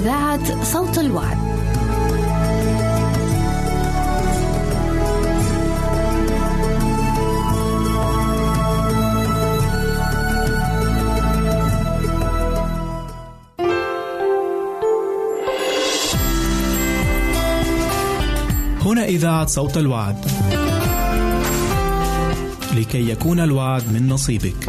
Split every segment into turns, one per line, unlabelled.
إذاعة صوت الوعد.
هنا إذاعة صوت الوعد. لكي يكون الوعد من نصيبك.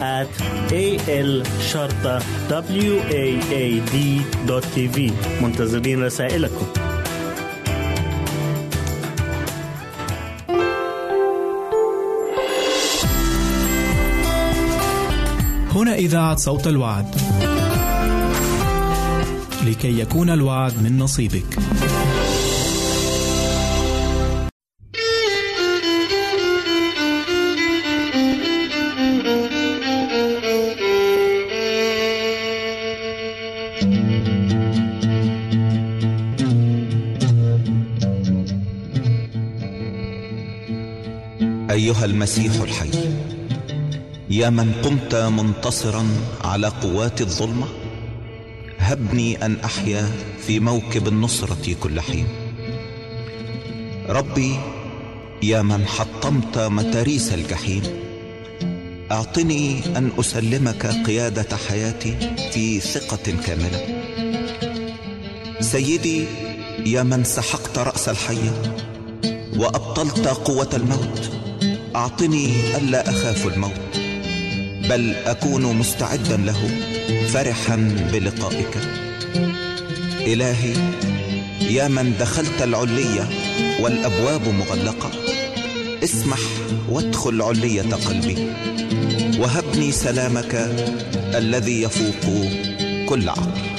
at A L شرطة W A A D دوت تي في منتظرين رسائلكم
هنا إذاعة صوت الوعد. لكي يكون الوعد من نصيبك.
أيها المسيح الحي يا من قمت منتصرا على قوات الظلمة هبني أن أحيا في موكب النصرة كل حين. ربي يا من حطمت متاريس الجحيم أعطني أن أسلمك قيادة حياتي في ثقة كاملة. سيدي يا من سحقت رأس الحيه وأبطلت قوة الموت أعطني ألا أخاف الموت بل أكون مستعدا له فرحا بلقائك. إلهي يا من دخلت العلية والأبواب مغلقة اسمح وادخل علية قلبي وهبني سلامك الذي يفوق كل عقل.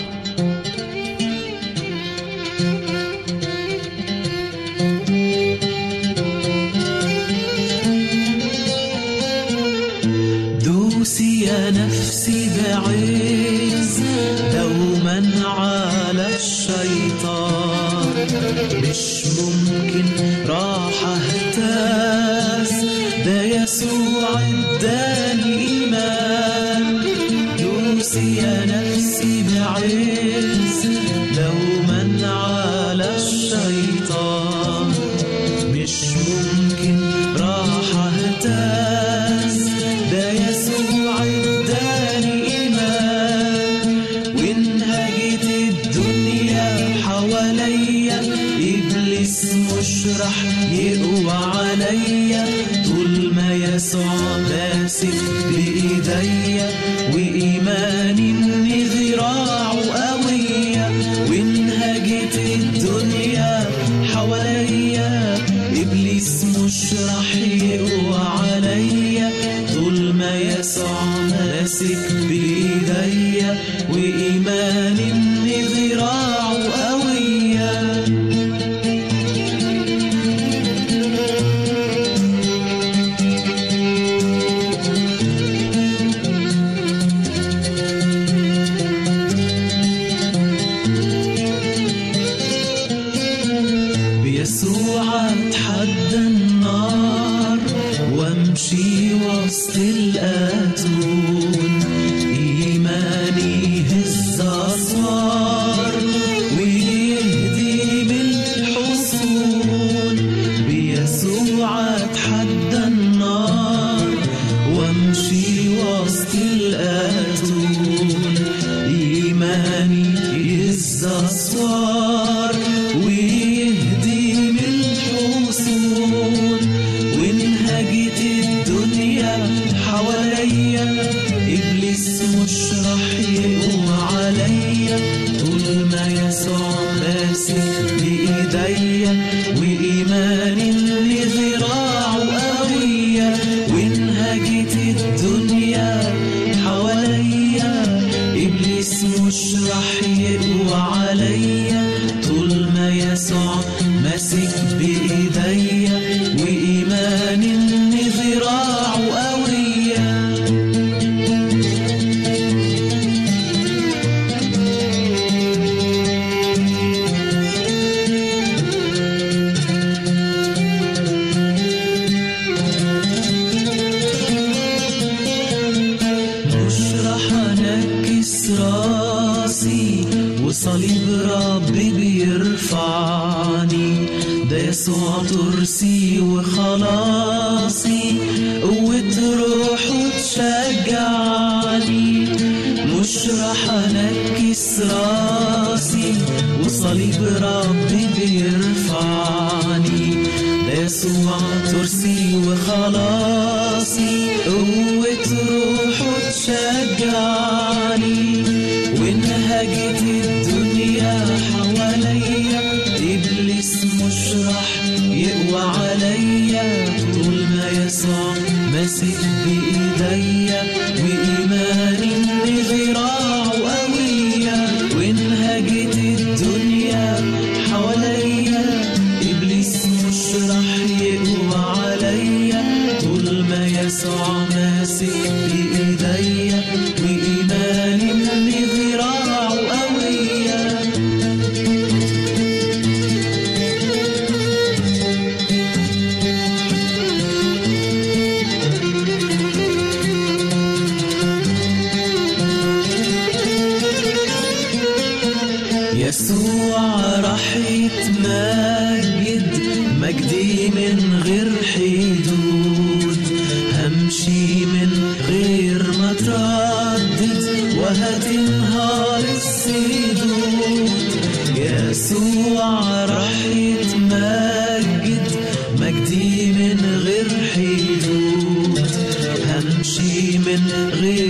غير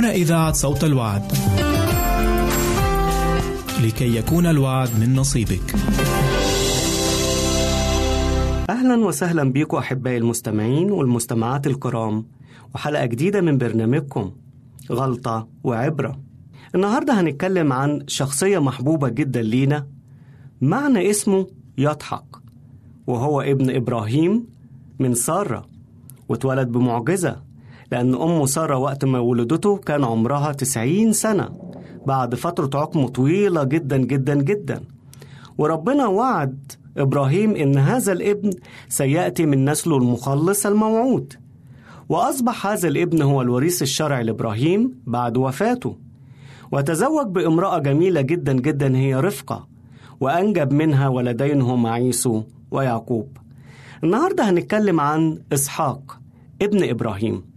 هنا إذاعة صوت الوعد. لكي يكون الوعد من نصيبك.
أهلا وسهلا بيكم أحبائي المستمعين والمستمعات الكرام وحلقة جديدة من برنامجكم غلطة وعبرة النهاردة هنتكلم عن شخصية محبوبة جدا لينا معنى اسمه يضحك وهو ابن إبراهيم من سارة واتولد بمعجزة لأن أمه سارة وقت ما ولدته كان عمرها تسعين سنة بعد فترة عقم طويلة جدا جدا جدا. وربنا وعد إبراهيم إن هذا الابن سيأتي من نسله المخلص الموعود. وأصبح هذا الابن هو الوريث الشرعي لإبراهيم بعد وفاته. وتزوج بامرأة جميلة جدا جدا هي رفقة. وأنجب منها ولدين هما عيسو ويعقوب. النهاردة هنتكلم عن إسحاق ابن إبراهيم.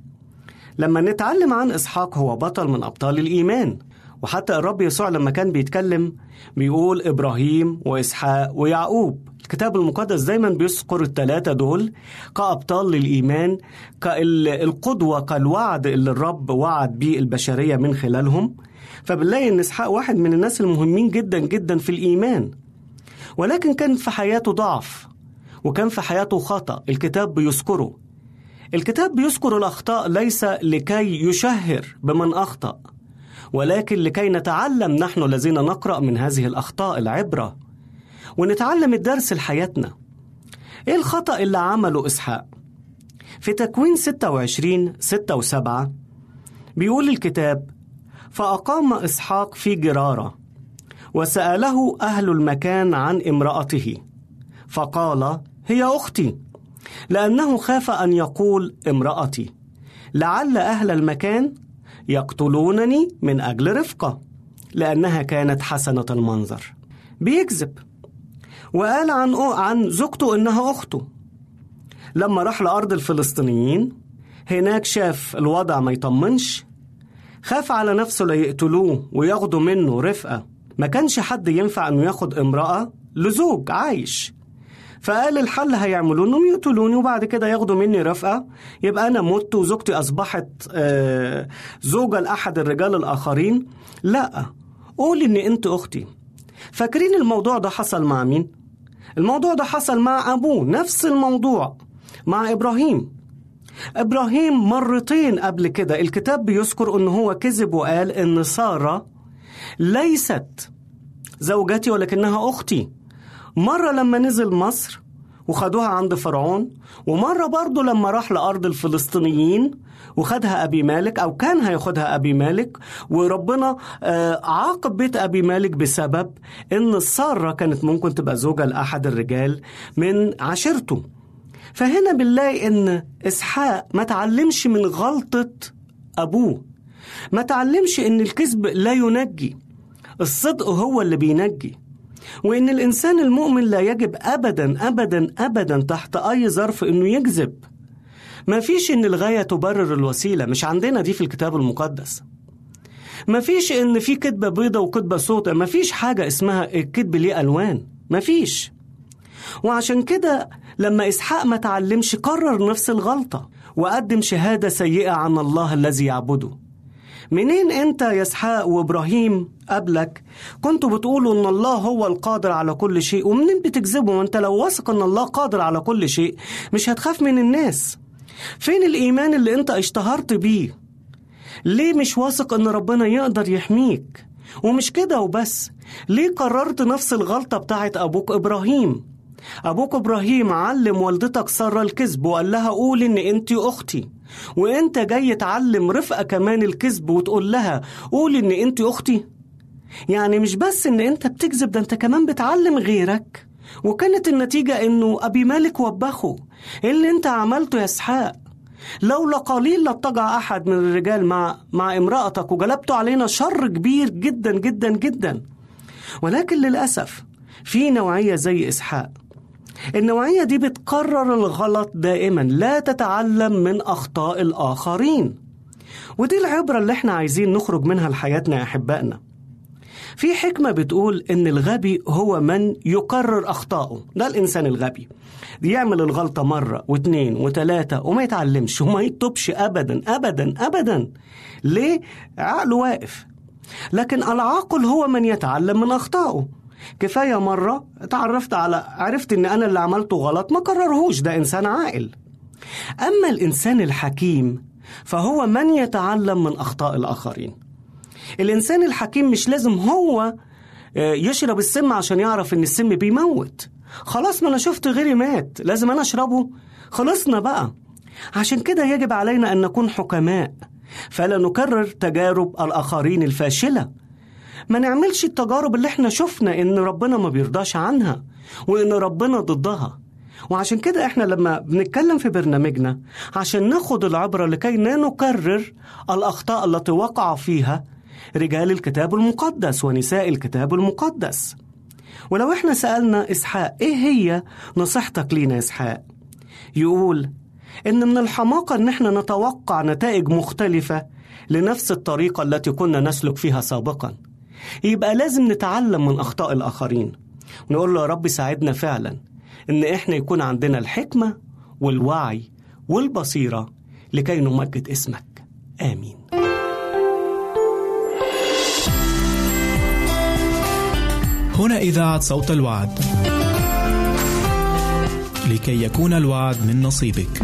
لما نتعلم عن إسحاق هو بطل من أبطال الإيمان. وحتى الرب يسوع لما كان بيتكلم بيقول إبراهيم وإسحاق ويعقوب. الكتاب المقدس دايما بيذكر الثلاثة دول كأبطال للإيمان كالقدوة كالوعد اللي الرب وعد بيه البشرية من خلالهم. فبنلاقي إن إسحاق واحد من الناس المهمين جدا جدا في الإيمان. ولكن كان في حياته ضعف وكان في حياته خطأ. الكتاب بيذكره. الكتاب بيذكر الأخطاء ليس لكي يشهر بمن أخطأ ولكن لكي نتعلم نحن الذين نقرأ من هذه الأخطاء العبرة ونتعلم الدرس لحياتنا إيه الخطأ اللي عمله إسحاق؟ في تكوين 26 6 و7 بيقول الكتاب فأقام إسحاق في جرارة وسأله أهل المكان عن امرأته فقال هي أختي لأنه خاف أن يقول امرأتي لعل أهل المكان يقتلونني من أجل رفقة لأنها كانت حسنة المنظر. بيكذب. وقال عن عن زوجته إنها أخته. لما راح لأرض الفلسطينيين هناك شاف الوضع ما يطمنش خاف على نفسه ليقتلوه وياخدوا منه رفقة. ما كانش حد ينفع إنه ياخد امرأة لزوج عايش. فقال الحل هيعملوا انهم يقتلوني وبعد كده ياخدوا مني رفقة. يبقى أنا مت وزوجتي أصبحت آه، زوجة لأحد الرجال الآخرين. لا قول ان أنت أختي. فاكرين الموضوع ده حصل مع مين؟ الموضوع ده حصل مع أبوه نفس الموضوع مع إبراهيم. إبراهيم مرتين قبل كده الكتاب بيذكر إن هو كذب وقال إن سارة ليست زوجتي ولكنها أختي. مرة لما نزل مصر وخدوها عند فرعون ومرة برضه لما راح لأرض الفلسطينيين وخدها أبي مالك أو كان هياخدها أبي مالك وربنا آه، عاقب بيت أبي مالك بسبب إن سارة كانت ممكن تبقى زوجة لأحد الرجال من عشيرته. فهنا بنلاقي إن إسحاق ما تعلمش من غلطة أبوه. ما تعلمش إن الكذب لا ينجي الصدق هو اللي بينجي. وإن الإنسان المؤمن لا يجب أبدا أبدا أبدا تحت أي ظرف إنه يكذب ما فيش إن الغاية تبرر الوسيلة مش عندنا دي في الكتاب المقدس. ما فيش إن في كذبة بيضة وكذبة سوداء ما فيش حاجة اسمها الكذب ليه ألوان. ما فيش. وعشان كده لما إسحاق ما تعلمش قرر نفس الغلطة وقدم شهادة سيئة عن الله الذي يعبده. منين أنت يا إسحاق وإبراهيم قبلك؟ كنتوا بتقولوا إن الله هو القادر على كل شيء ومنين بتكذبوا؟ وانت لو واثق إن الله قادر على كل شيء مش هتخاف من الناس. فين الإيمان اللي أنت اشتهرت بيه؟ ليه مش واثق إن ربنا يقدر يحميك؟ ومش كده وبس ليه قررت نفس الغلطة بتاعت أبوك إبراهيم؟ أبوك إبراهيم علم والدتك سارة الكذب وقال لها قول إن انت أختي. وانت جاي تعلم رفقة كمان الكذب وتقول لها قول إن أنت أختي. يعني مش بس إن أنت بتكذب ده أنت كمان بتعلم غيرك. وكانت النتيجة إنه أبي مالك وبخه. إيه اللي أنت عملته يا إسحاق. لولا قليل لاتجع أحد من الرجال مع مع امرأتك وجلبتوا علينا شر كبير جدا جدا جدا. ولكن للأسف في نوعية زي إسحاق. النوعية دي بتقرر الغلط دائما. لا تتعلم من أخطاء الآخرين. ودي العبرة اللي إحنا عايزين نخرج منها لحياتنا يا أحبائنا. في حكمة بتقول إن الغبي هو من يكرر أخطائه ده الإنسان الغبي. يعمل الغلطة مرة واتنين وتلاتة وما يتعلمش وما يتوبش أبدا أبدا أبدا. ليه؟ عقله واقف. لكن العاقل هو من يتعلم من أخطائه كفاية مرة اتعرفت على عرفت إن أنا اللي عملته غلط ما كررهوش ده إنسان عاقل. أما الإنسان الحكيم فهو من يتعلم من أخطاء الآخرين. الإنسان الحكيم مش لازم هو آه، يشرب السم عشان يعرف إن السم بيموت. خلاص ما أنا شفت غيري مات لازم أنا أشربه. خلصنا بقى. عشان كده يجب علينا أن نكون حكماء. فلا نكرر تجارب الآخرين الفاشلة. ما نعملش التجارب اللي إحنا شفنا إن ربنا ما بيرضاش عنها وإن ربنا ضدها. وعشان كده إحنا لما بنتكلم في برنامجنا عشان ناخد العبرة لكي لا نكرر الأخطاء التي وقع فيها رجال الكتاب المقدس ونساء الكتاب المقدس. ولو إحنا سألنا إسحاق إيه هي نصيحتك لينا إسحاق؟ يقول إن من الحماقة إن إحنا نتوقع نتائج مختلفة لنفس الطريقة التي كنا نسلك فيها سابقا. يبقى لازم نتعلم من أخطاء الآخرين ونقول له يا رب ساعدنا فعلا إن إحنا يكون عندنا الحكمة والوعي والبصيرة لكي نمجد اسمك آمين
هنا إذاعة صوت الوعد. لكي يكون الوعد من نصيبك.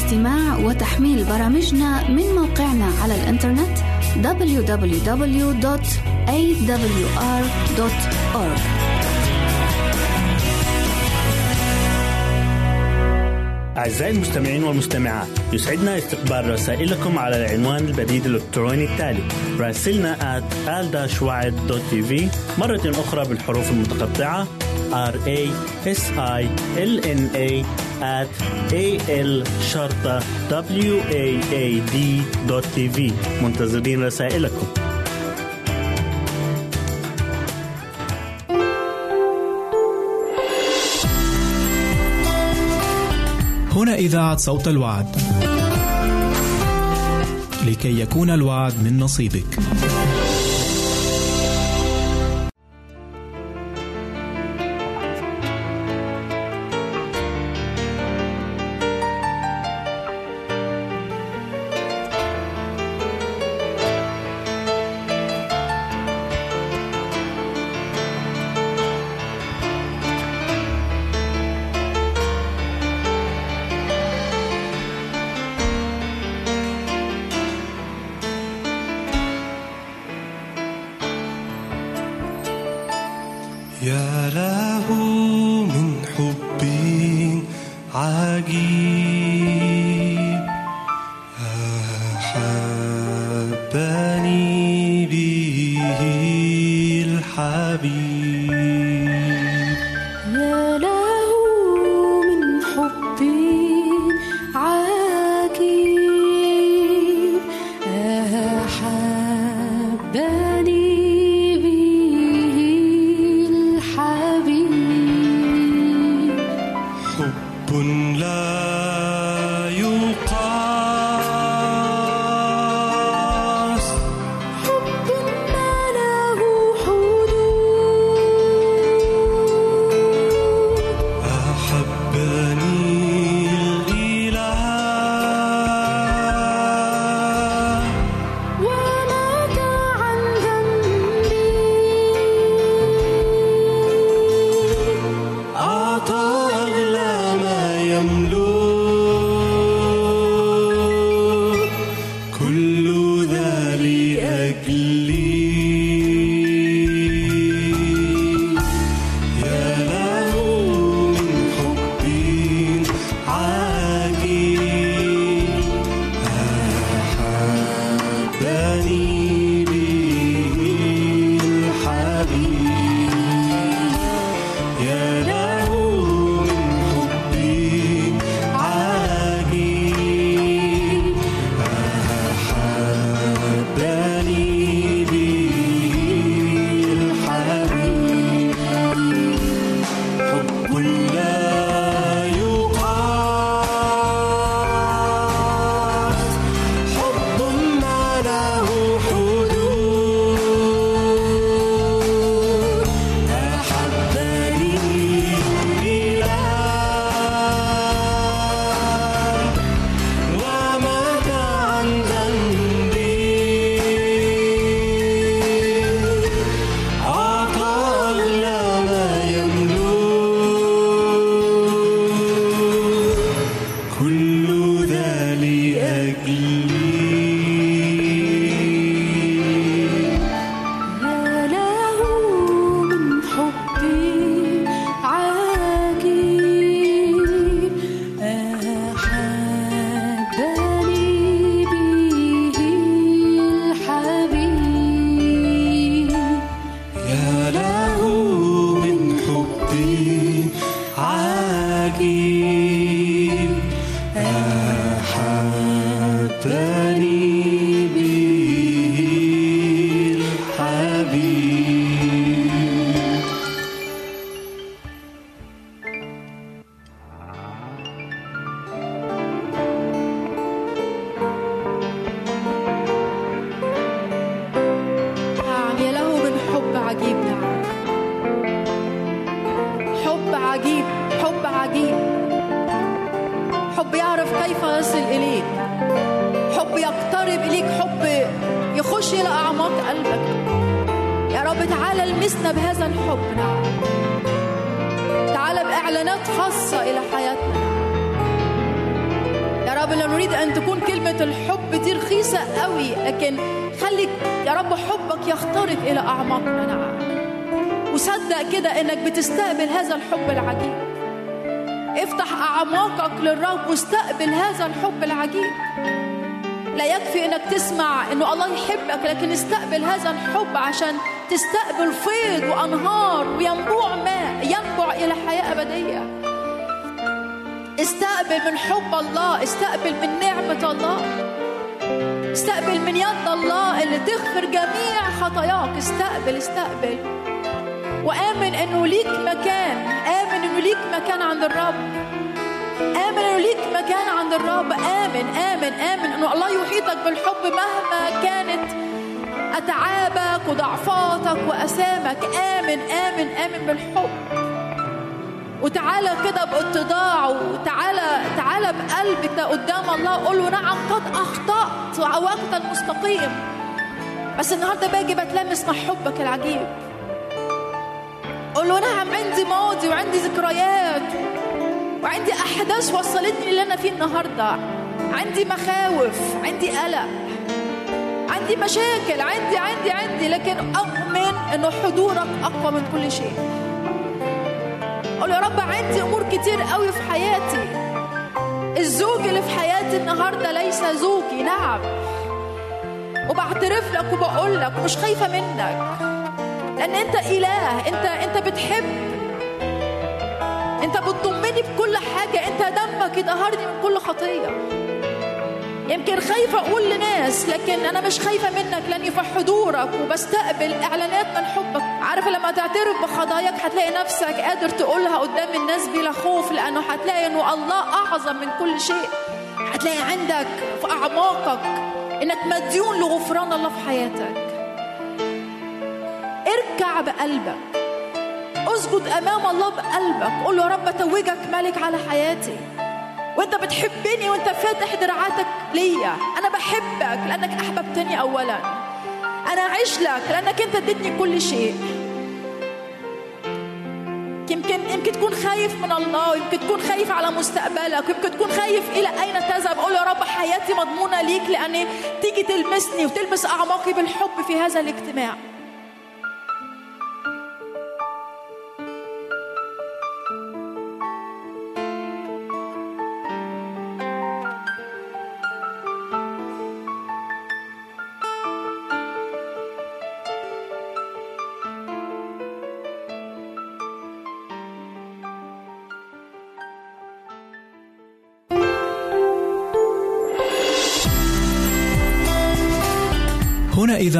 يمكنك استماع وتحميل برامجنا من موقعنا على الإنترنت www.awr.org
أعزائي المستمعين والمستمعات يسعدنا استقبال رسائلكم على العنوان البريد الإلكتروني التالي راسلنا at مرة أخرى بالحروف المتقطعة r a s i l n a at a l شرطة w a a d tv منتظرين رسائلكم
هنا إذاعة صوت الوعد. لكي يكون الوعد من نصيبك.
تعالى المسنا بهذا الحب. نعم تعالى بإعلانات خاصة إلى حياتنا. يا رب لا نريد أن تكون كلمة الحب دي رخيصة قوي لكن خلي يا رب حبك يخترق إلى أعماقنا. نعم وصدق كده إنك بتستقبل هذا الحب العجيب. افتح أعماقك للرب واستقبل هذا الحب العجيب. لا يكفي إنك تسمع إنه الله يحبك لكن استقبل هذا الحب عشان تستقبل فيض وأنهار وينبوع ماء ينبع إلى حياة أبدية. استقبل من حب الله استقبل من نعمة الله. استقبل من يد الله اللي تغفر جميع خطاياك. استقبل استقبل. وآمن إنه ليك مكان. آمن إنه ليك مكان عند الرب. آمن إنه ليك مكان عند الرب. آمن آمن آمن إنه الله يحيطك بالحب مهما كانت أتعابك وضعفاتك وأسامك. آمن آمن آمن بالحب. وتعالى كده باتضاع وتعالى تعالى بقلبك قدام الله. قول له نعم قد أخطأت وعوجت المستقيم. بس النهارده باجي بتلمس مع حبك العجيب. قول له نعم عندي ماضي وعندي ذكريات وعندي أحداث وصلتني اللي أنا فيه النهارده. عندي مخاوف عندي قلق. عندي مشاكل عندي عندي عندي لكن أؤمن إنه حضورك أقوى من كل شيء. قول يا رب عندي أمور كتير قوي في حياتي. الزوج اللي في حياتي النهارده ليس زوجي نعم. وبعترف لك وبقول لك ومش خايفة منك. لأن أنت إله أنت أنت بتحب. أنت بتضمني بكل حاجة أنت دمك يطهرني من كل خطية. يمكن خايفة أقول لناس لكن أنا مش خايفة منك لاني في حضورك وبستقبل إعلانات من حبك. عارف لما تعترف بخطاياك هتلاقي نفسك قادر تقولها قدام الناس بلا خوف لأنه هتلاقي إنه الله أعظم من كل شيء. هتلاقي عندك في أعماقك إنك مديون لغفران الله في حياتك. اركع بقلبك. اسجد أمام الله بقلبك. قول له يا رب توجك ملك على حياتي. وانت بتحبني وانت فاتح دراعاتك ليا. أنا بحبك لأنك أحببتني اولا. أنا أعيش لك لأنك أنت اديتني كل شيء. يمكن يمكن تكون خايف من الله يمكن تكون خايف على مستقبلك يمكن تكون خايف إلى أين تذهب. قول يا رب حياتي مضمونة ليك لأن تيجي تلمسني وتلمس أعماقي بالحب في هذا الاجتماع.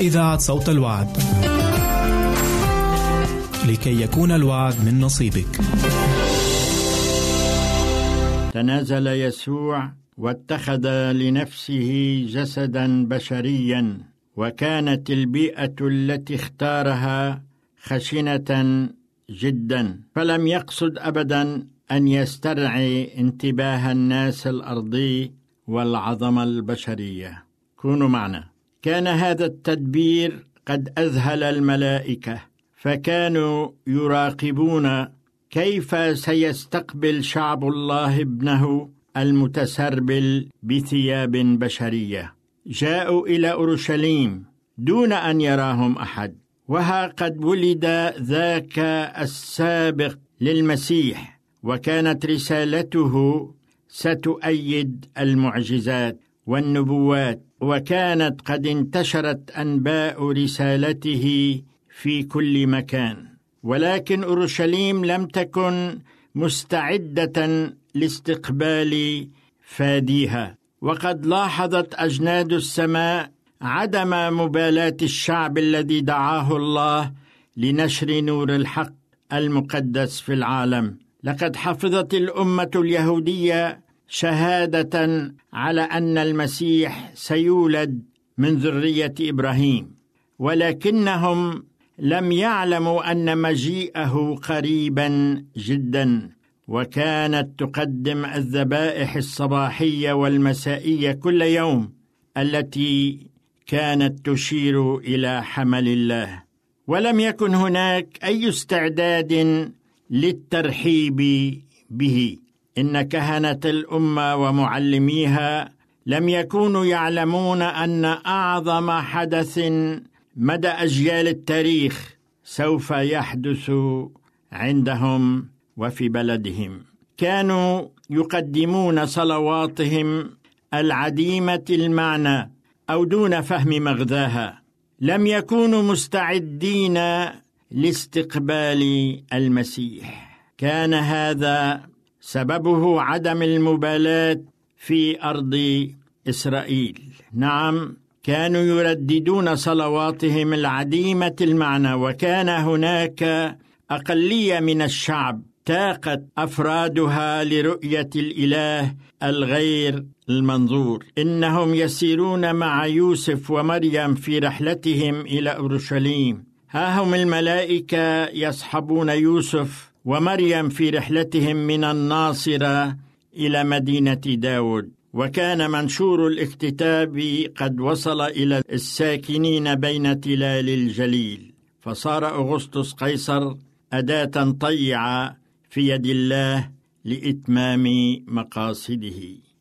إذاعة صوت الوعد. لكي يكون الوعد من نصيبك.
تنازل يسوع واتخذ لنفسه جسدا بشريا وكانت البيئة التي اختارها خشنة جدا فلم يقصد أبدا أن يسترعي انتباه الناس الأرضي والعظمة البشرية كونوا معنا كان هذا التدبير قد أذهل الملائكة فكانوا يراقبون كيف سيستقبل شعب الله ابنه المتسربل بثياب بشرية. جاءوا إلى أورشليم دون أن يراهم أحد وها قد ولد ذاك السابق للمسيح وكانت رسالته ستؤيد المعجزات والنبوات. وكانت قد انتشرت أنباء رسالته في كل مكان. ولكن أورشليم لم تكن مستعدة لاستقبال فاديها. وقد لاحظت أجناد السماء عدم مبالاة الشعب الذي دعاه الله لنشر نور الحق المقدس في العالم. لقد حفظت الأمة اليهودية شهادة على أن المسيح سيولد من ذرية إبراهيم ولكنهم لم يعلموا أن مجيئه قريبا جدا وكانت تقدم الذبائح الصباحية والمسائية كل يوم التي كانت تشير إلى حمل الله. ولم يكن هناك أي استعداد للترحيب به. إن كهنة الأمة ومعلميها لم يكونوا يعلمون أن أعظم حدث مدى أجيال التاريخ سوف يحدث عندهم وفي بلدهم. كانوا يقدمون صلواتهم العديمة المعنى أو دون فهم مغزاها. لم يكونوا مستعدين لاستقبال المسيح. كان هذا سببه عدم المبالاة في أرض إسرائيل. نعم كانوا يرددون صلواتهم العديمة المعنى وكان هناك أقلية من الشعب تاقت أفرادها لرؤية الإله الغير المنظور. إنهم يسيرون مع يوسف ومريم في رحلتهم إلى أورشليم. ها هم الملائكة يصحبون يوسف ومريم في رحلتهم من الناصرة إلى مدينة داود. وكان منشور الاكتتاب قد وصل إلى الساكنين بين تلال الجليل. فصار أغسطس قيصر أداة طيعة في يد الله لإتمام مقاصده.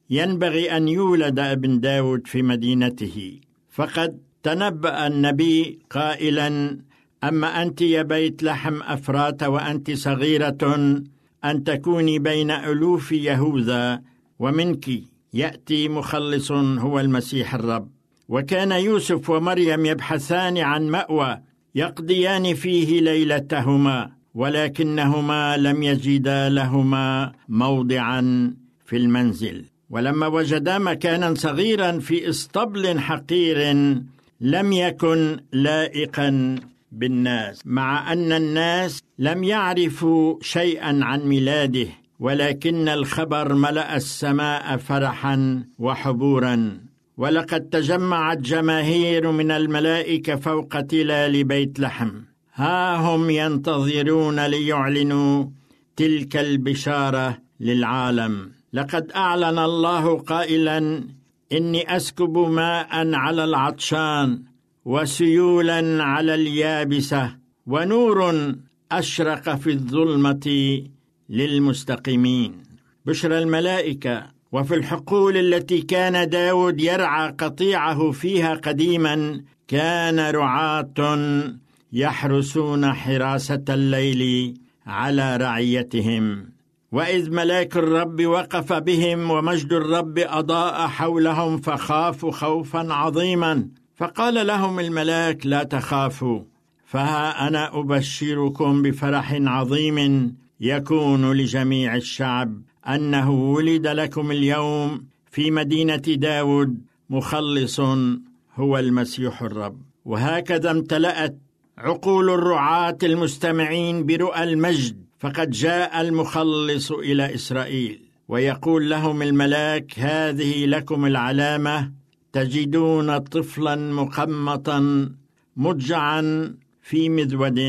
ينبغي أن يولد ابن داود في مدينته. فقد تنبأ النبي قائلا أما أنت يا بيت لحم افرات وأنت صغيرة أن تكوني بين ألوف يهوذا ومنك يأتي مخلص هو المسيح الرب. وكان يوسف ومريم يبحثان عن مأوى يقضيان فيه ليلتهما ولكنهما لم يجدا لهما موضعا في المنزل. ولما وجدا مكانا صغيرا في اسطبل حقير لم يكن لائقا بالناس مع أن الناس لم يعرفوا شيئا عن ميلاده ولكن الخبر ملأ السماء فرحا وحبورا. ولقد تجمعت جماهير من الملائكة فوق تلال بيت لحم. ها هم ينتظرون ليعلنوا تلك البشارة للعالم. لقد أعلن الله قائلا إني أسكب ماء على العطشان. وسيولا على اليابسة ونور أشرق في الظلمة للمستقيمين. بشرى الملائكة وفي الحقول التي كان داود يرعى قطيعه فيها قديما كان رعاة يحرسون حراسة الليل على رعيتهم. وإذ ملاك الرب وقف بهم ومجد الرب أضاء حولهم فخافوا خوفا عظيما. فقال لهم الملاك لا تخافوا فها أنا أبشركم بفرح عظيم يكون لجميع الشعب أنه ولد لكم اليوم في مدينة داود مخلص هو المسيح الرب. وهكذا امتلأت عقول الرعاة المستمعين برؤى المجد فقد جاء المخلص إلى إسرائيل ويقول لهم الملاك هذه لكم العلامة تجدون طفلا مقمطا مضجعا في مذود.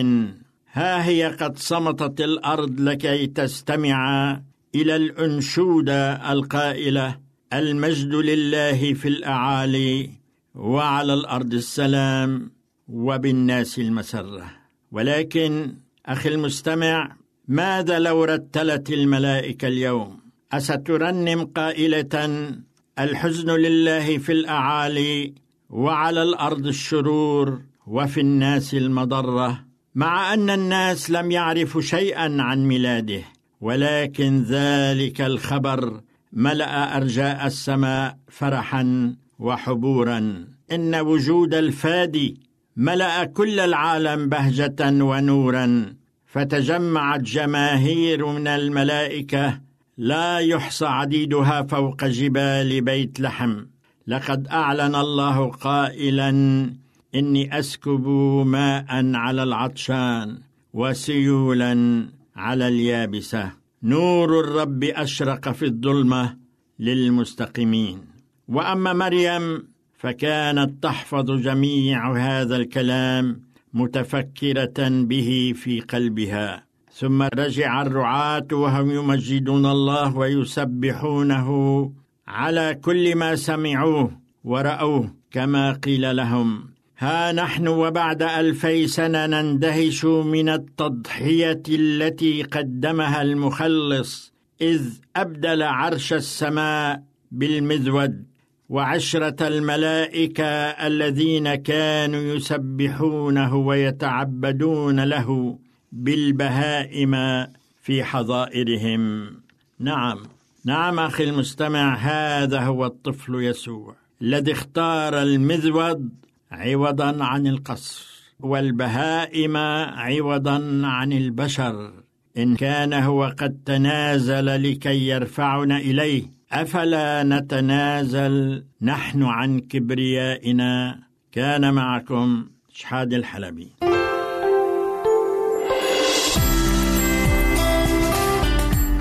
ها هي قد صمتت الأرض لكي تستمع إلى الانشوده القائلة المجد لله في الأعالي وعلى الأرض السلام وبالناس المسرة. ولكن أخي المستمع ماذا لو رتلت الملائكة اليوم؟ أسترنم قائلة الحزن لله في الأعالي وعلى الأرض الشرور وفي الناس المضرة مع أن الناس لم يعرفوا شيئا عن ميلاده ولكن ذلك الخبر ملأ أرجاء السماء فرحا وحبورا. إن وجود الفادي ملأ كل العالم بهجة ونورا فتجمعت جماهير من الملائكة لا يحصى عديدها فوق جبال بيت لحم. لقد أعلن الله قائلا إني أسكب ماء على العطشان وسيولا على اليابسة. نور الرب أشرق في الظلمة للمستقيمين. وأما مريم فكانت تحفظ جميع هذا الكلام متفكرة به في قلبها. ثم رجع الرعاة وهم يمجدون الله ويسبحونه على كل ما سمعوه ورأوه كما قيل لهم. ها نحن وبعد ألفي سنة نندهش من التضحية التي قدمها المخلص إذ أبدل عرش السماء بالمذود وعشرة الملائكة الذين كانوا يسبحونه ويتعبدون له. بالبهائم في حظائرهم نعم. نعم أخي المستمع هذا هو الطفل يسوع الذي اختار المذود عوضا عن القصر والبهائم عوضا عن البشر. إن كان هو قد تنازل لكي يرفعنا إليه أفلا نتنازل؟ نحن عن كبريائنا. كان معكم شحاد الحلبي.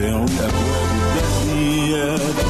film. Er wurde das hier.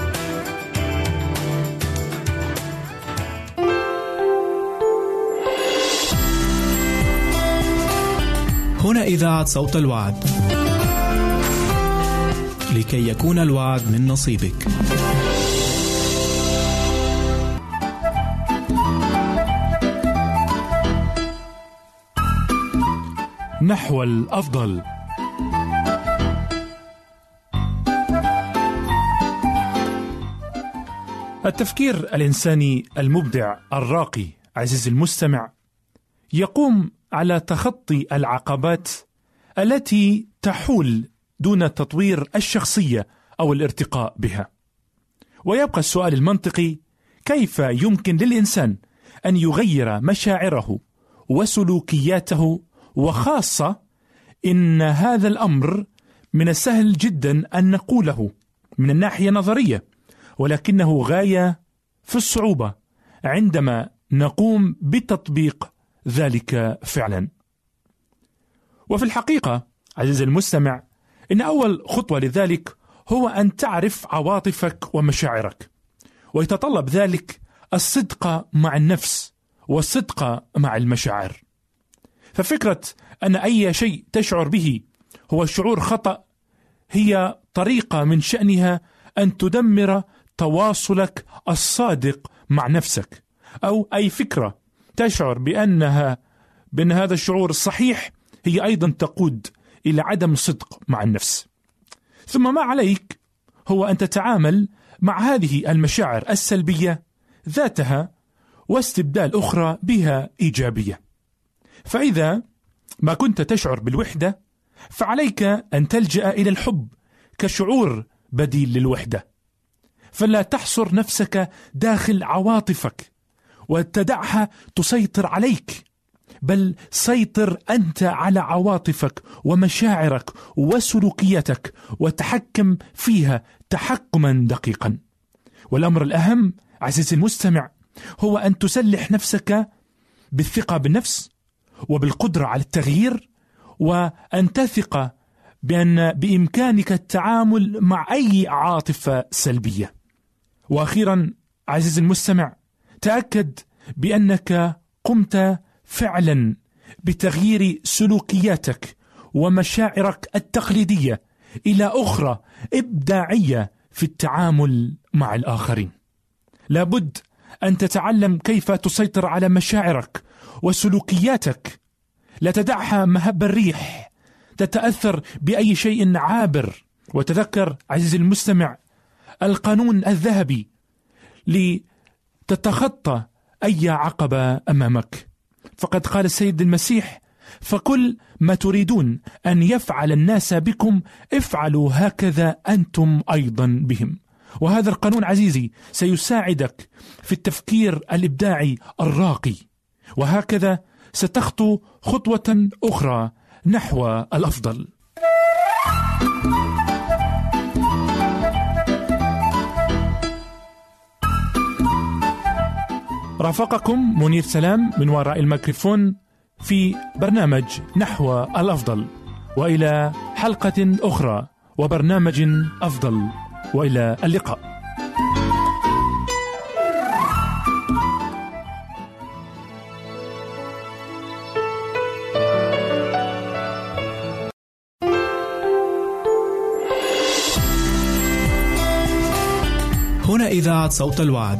هنا إذاعة صوت الوعد. لكي يكون الوعد من نصيبك.
نحو الأفضل. التفكير الإنساني المبدع الراقي عزيزي المستمع يقوم على تخطي العقبات التي تحول دون تطوير الشخصية أو الارتقاء بها. ويبقى السؤال المنطقي كيف يمكن للإنسان أن يغير مشاعره وسلوكياته وخاصة إن هذا الأمر من السهل جدا أن نقوله من الناحية النظرية ولكنه غاية في الصعوبة عندما نقوم بتطبيق ذلك فعلا. وفي الحقيقة عزيزي المستمع إن أول خطوة لذلك هو أن تعرف عواطفك ومشاعرك. ويتطلب ذلك الصدق مع النفس والصدق مع المشاعر. ففكرة أن أي شيء تشعر به هو شعور خطأ هي طريقة من شأنها أن تدمر تواصلك الصادق مع نفسك أو أي فكرة تشعر بانها بأن هذا الشعور صحيح هي أيضا تقود إلى عدم صدق مع النفس. ثم ما عليك هو أن تتعامل مع هذه المشاعر السلبية ذاتها واستبدال أخرى بها إيجابية. فإذا ما كنت تشعر بالوحدة فعليك أن تلجأ إلى الحب كشعور بديل للوحدة. فلا تحصر نفسك داخل عواطفك وتدعها تسيطر عليك بل سيطر أنت على عواطفك ومشاعرك وسلوكيتك وتحكم فيها تحكما دقيقا. والأمر الأهم عزيزي المستمع هو أن تسلح نفسك بالثقة بالنفس وبالقدرة على التغيير وأن تثق بأن بإمكانك التعامل مع أي عاطفة سلبية. وأخيرا عزيزي المستمع تأكد بأنك قمت فعلا بتغيير سلوكياتك ومشاعرك التقليدية إلى أخرى إبداعية في التعامل مع الآخرين. لابد أن تتعلم كيف تسيطر على مشاعرك وسلوكياتك. لا تدعها مهب الريح. تتأثر بأي شيء عابر. وتذكر عزيزي المستمع القانون الذهبي لتتخطى أي عقبة أمامك. فقد قال السيد المسيح فكل ما تريدون أن يفعل الناس بكم افعلوا هكذا أنتم أيضا بهم. وهذا القانون عزيزي سيساعدك في التفكير الإبداعي الراقي. وهكذا ستخطو خطوة أخرى نحو الأفضل. رافقكم منير سلام من وراء الميكروفون في برنامج نحو الأفضل. وإلى حلقة أخرى وبرنامج أفضل. وإلى اللقاء.
هنا إذاعة صوت الوعد.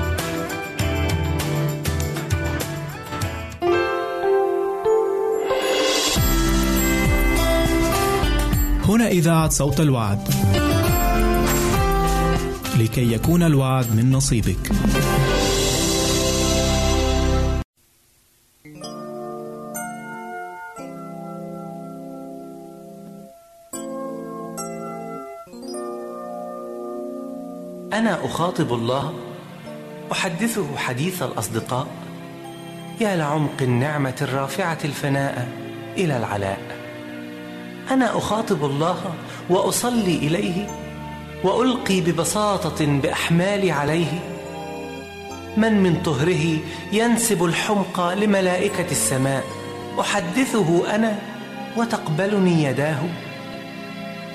هنا إذاعة صوت الوعد. لكي يكون الوعد من نصيبك.
أنا أخاطب الله أحدثه حديث الأصدقاء يا لعمق النعمة الرافعة الفناء إلى العلاء أنا أخاطب الله وأصلي إليه وألقي ببساطة بأحمالي عليه. من من طهره ينسب الحمق لملائكة السماء أحدثه أنا وتقبلني يداه.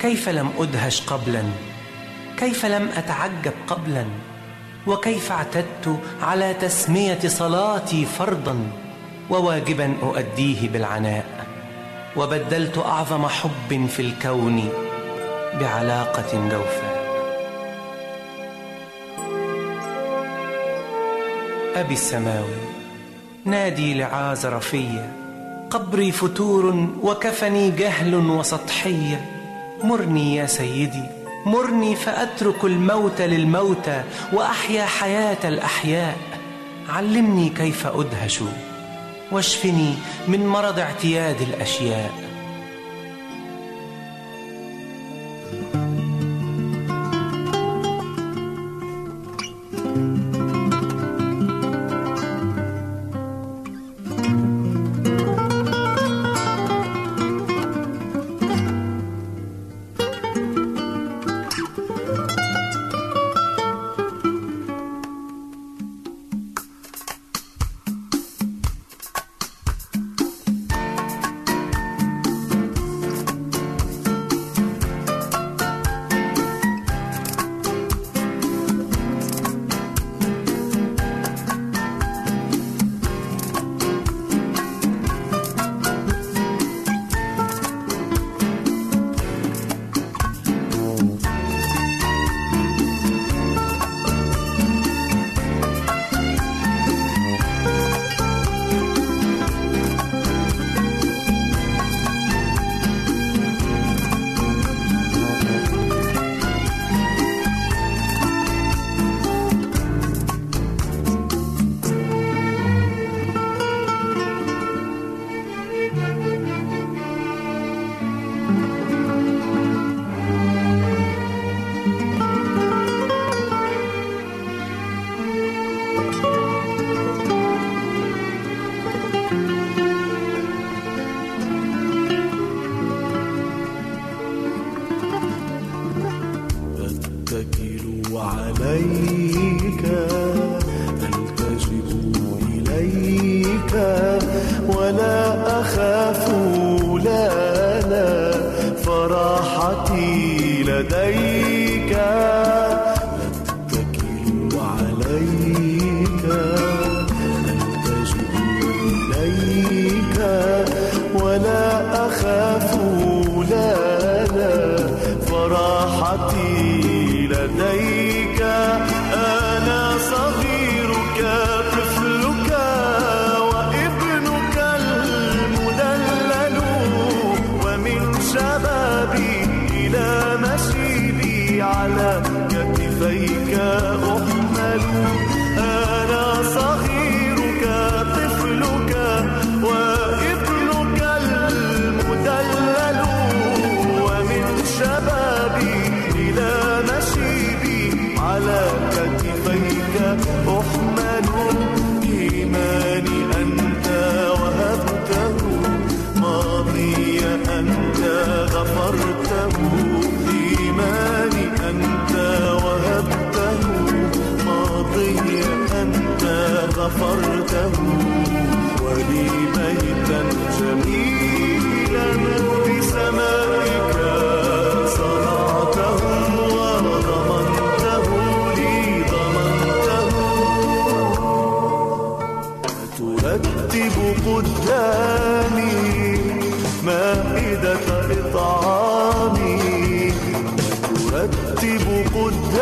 كيف لم أدهش قبلا؟ كيف لم أتعجب قبلا؟ وكيف اعتدت على تسمية صلاتي فرضا؟ وواجبا أؤديه بالعناء. وبدلت أعظم حب في الكون بعلاقة جوفاء أبي السماوي نادي لعازر فيا قبري فتور وكفني جهل وسطحية مرني يا سيدي مرني فأترك الموت للموتى وأحيا حياة الأحياء. علمني كيف أدهش واشفني من مرض اعتياد الأشياء.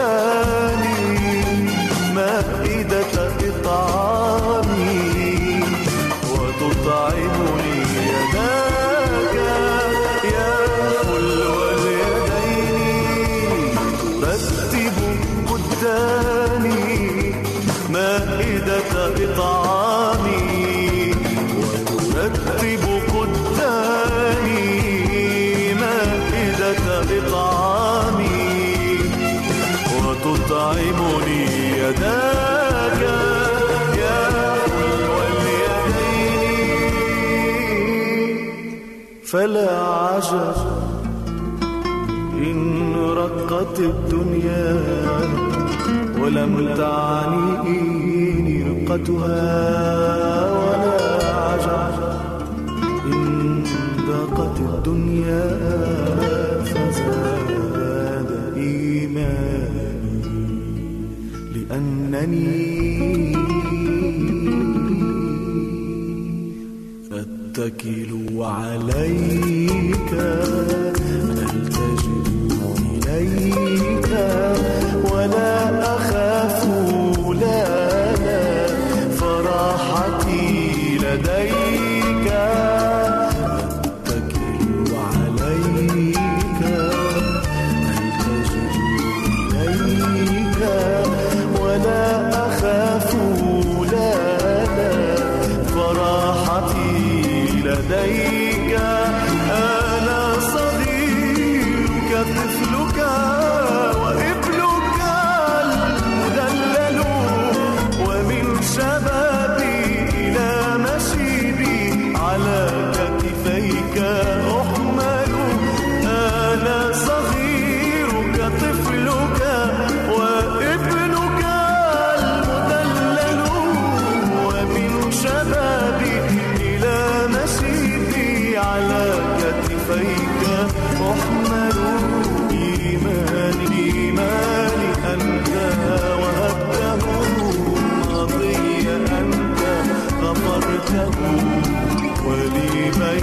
love. فلا عجب إن رقت الدنيا
ولم تعني رقتها ولا عجب إن ضاقت الدنيا فزاد إيماني لأنني نتكل عليك.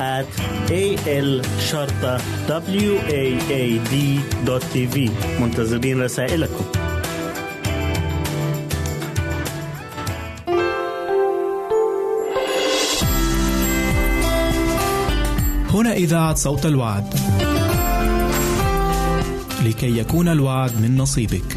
at al شرطة waad.tv منتظرين رسائلكم
هنا إذاعة صوت الوعد. لكي يكون الوعد من نصيبك.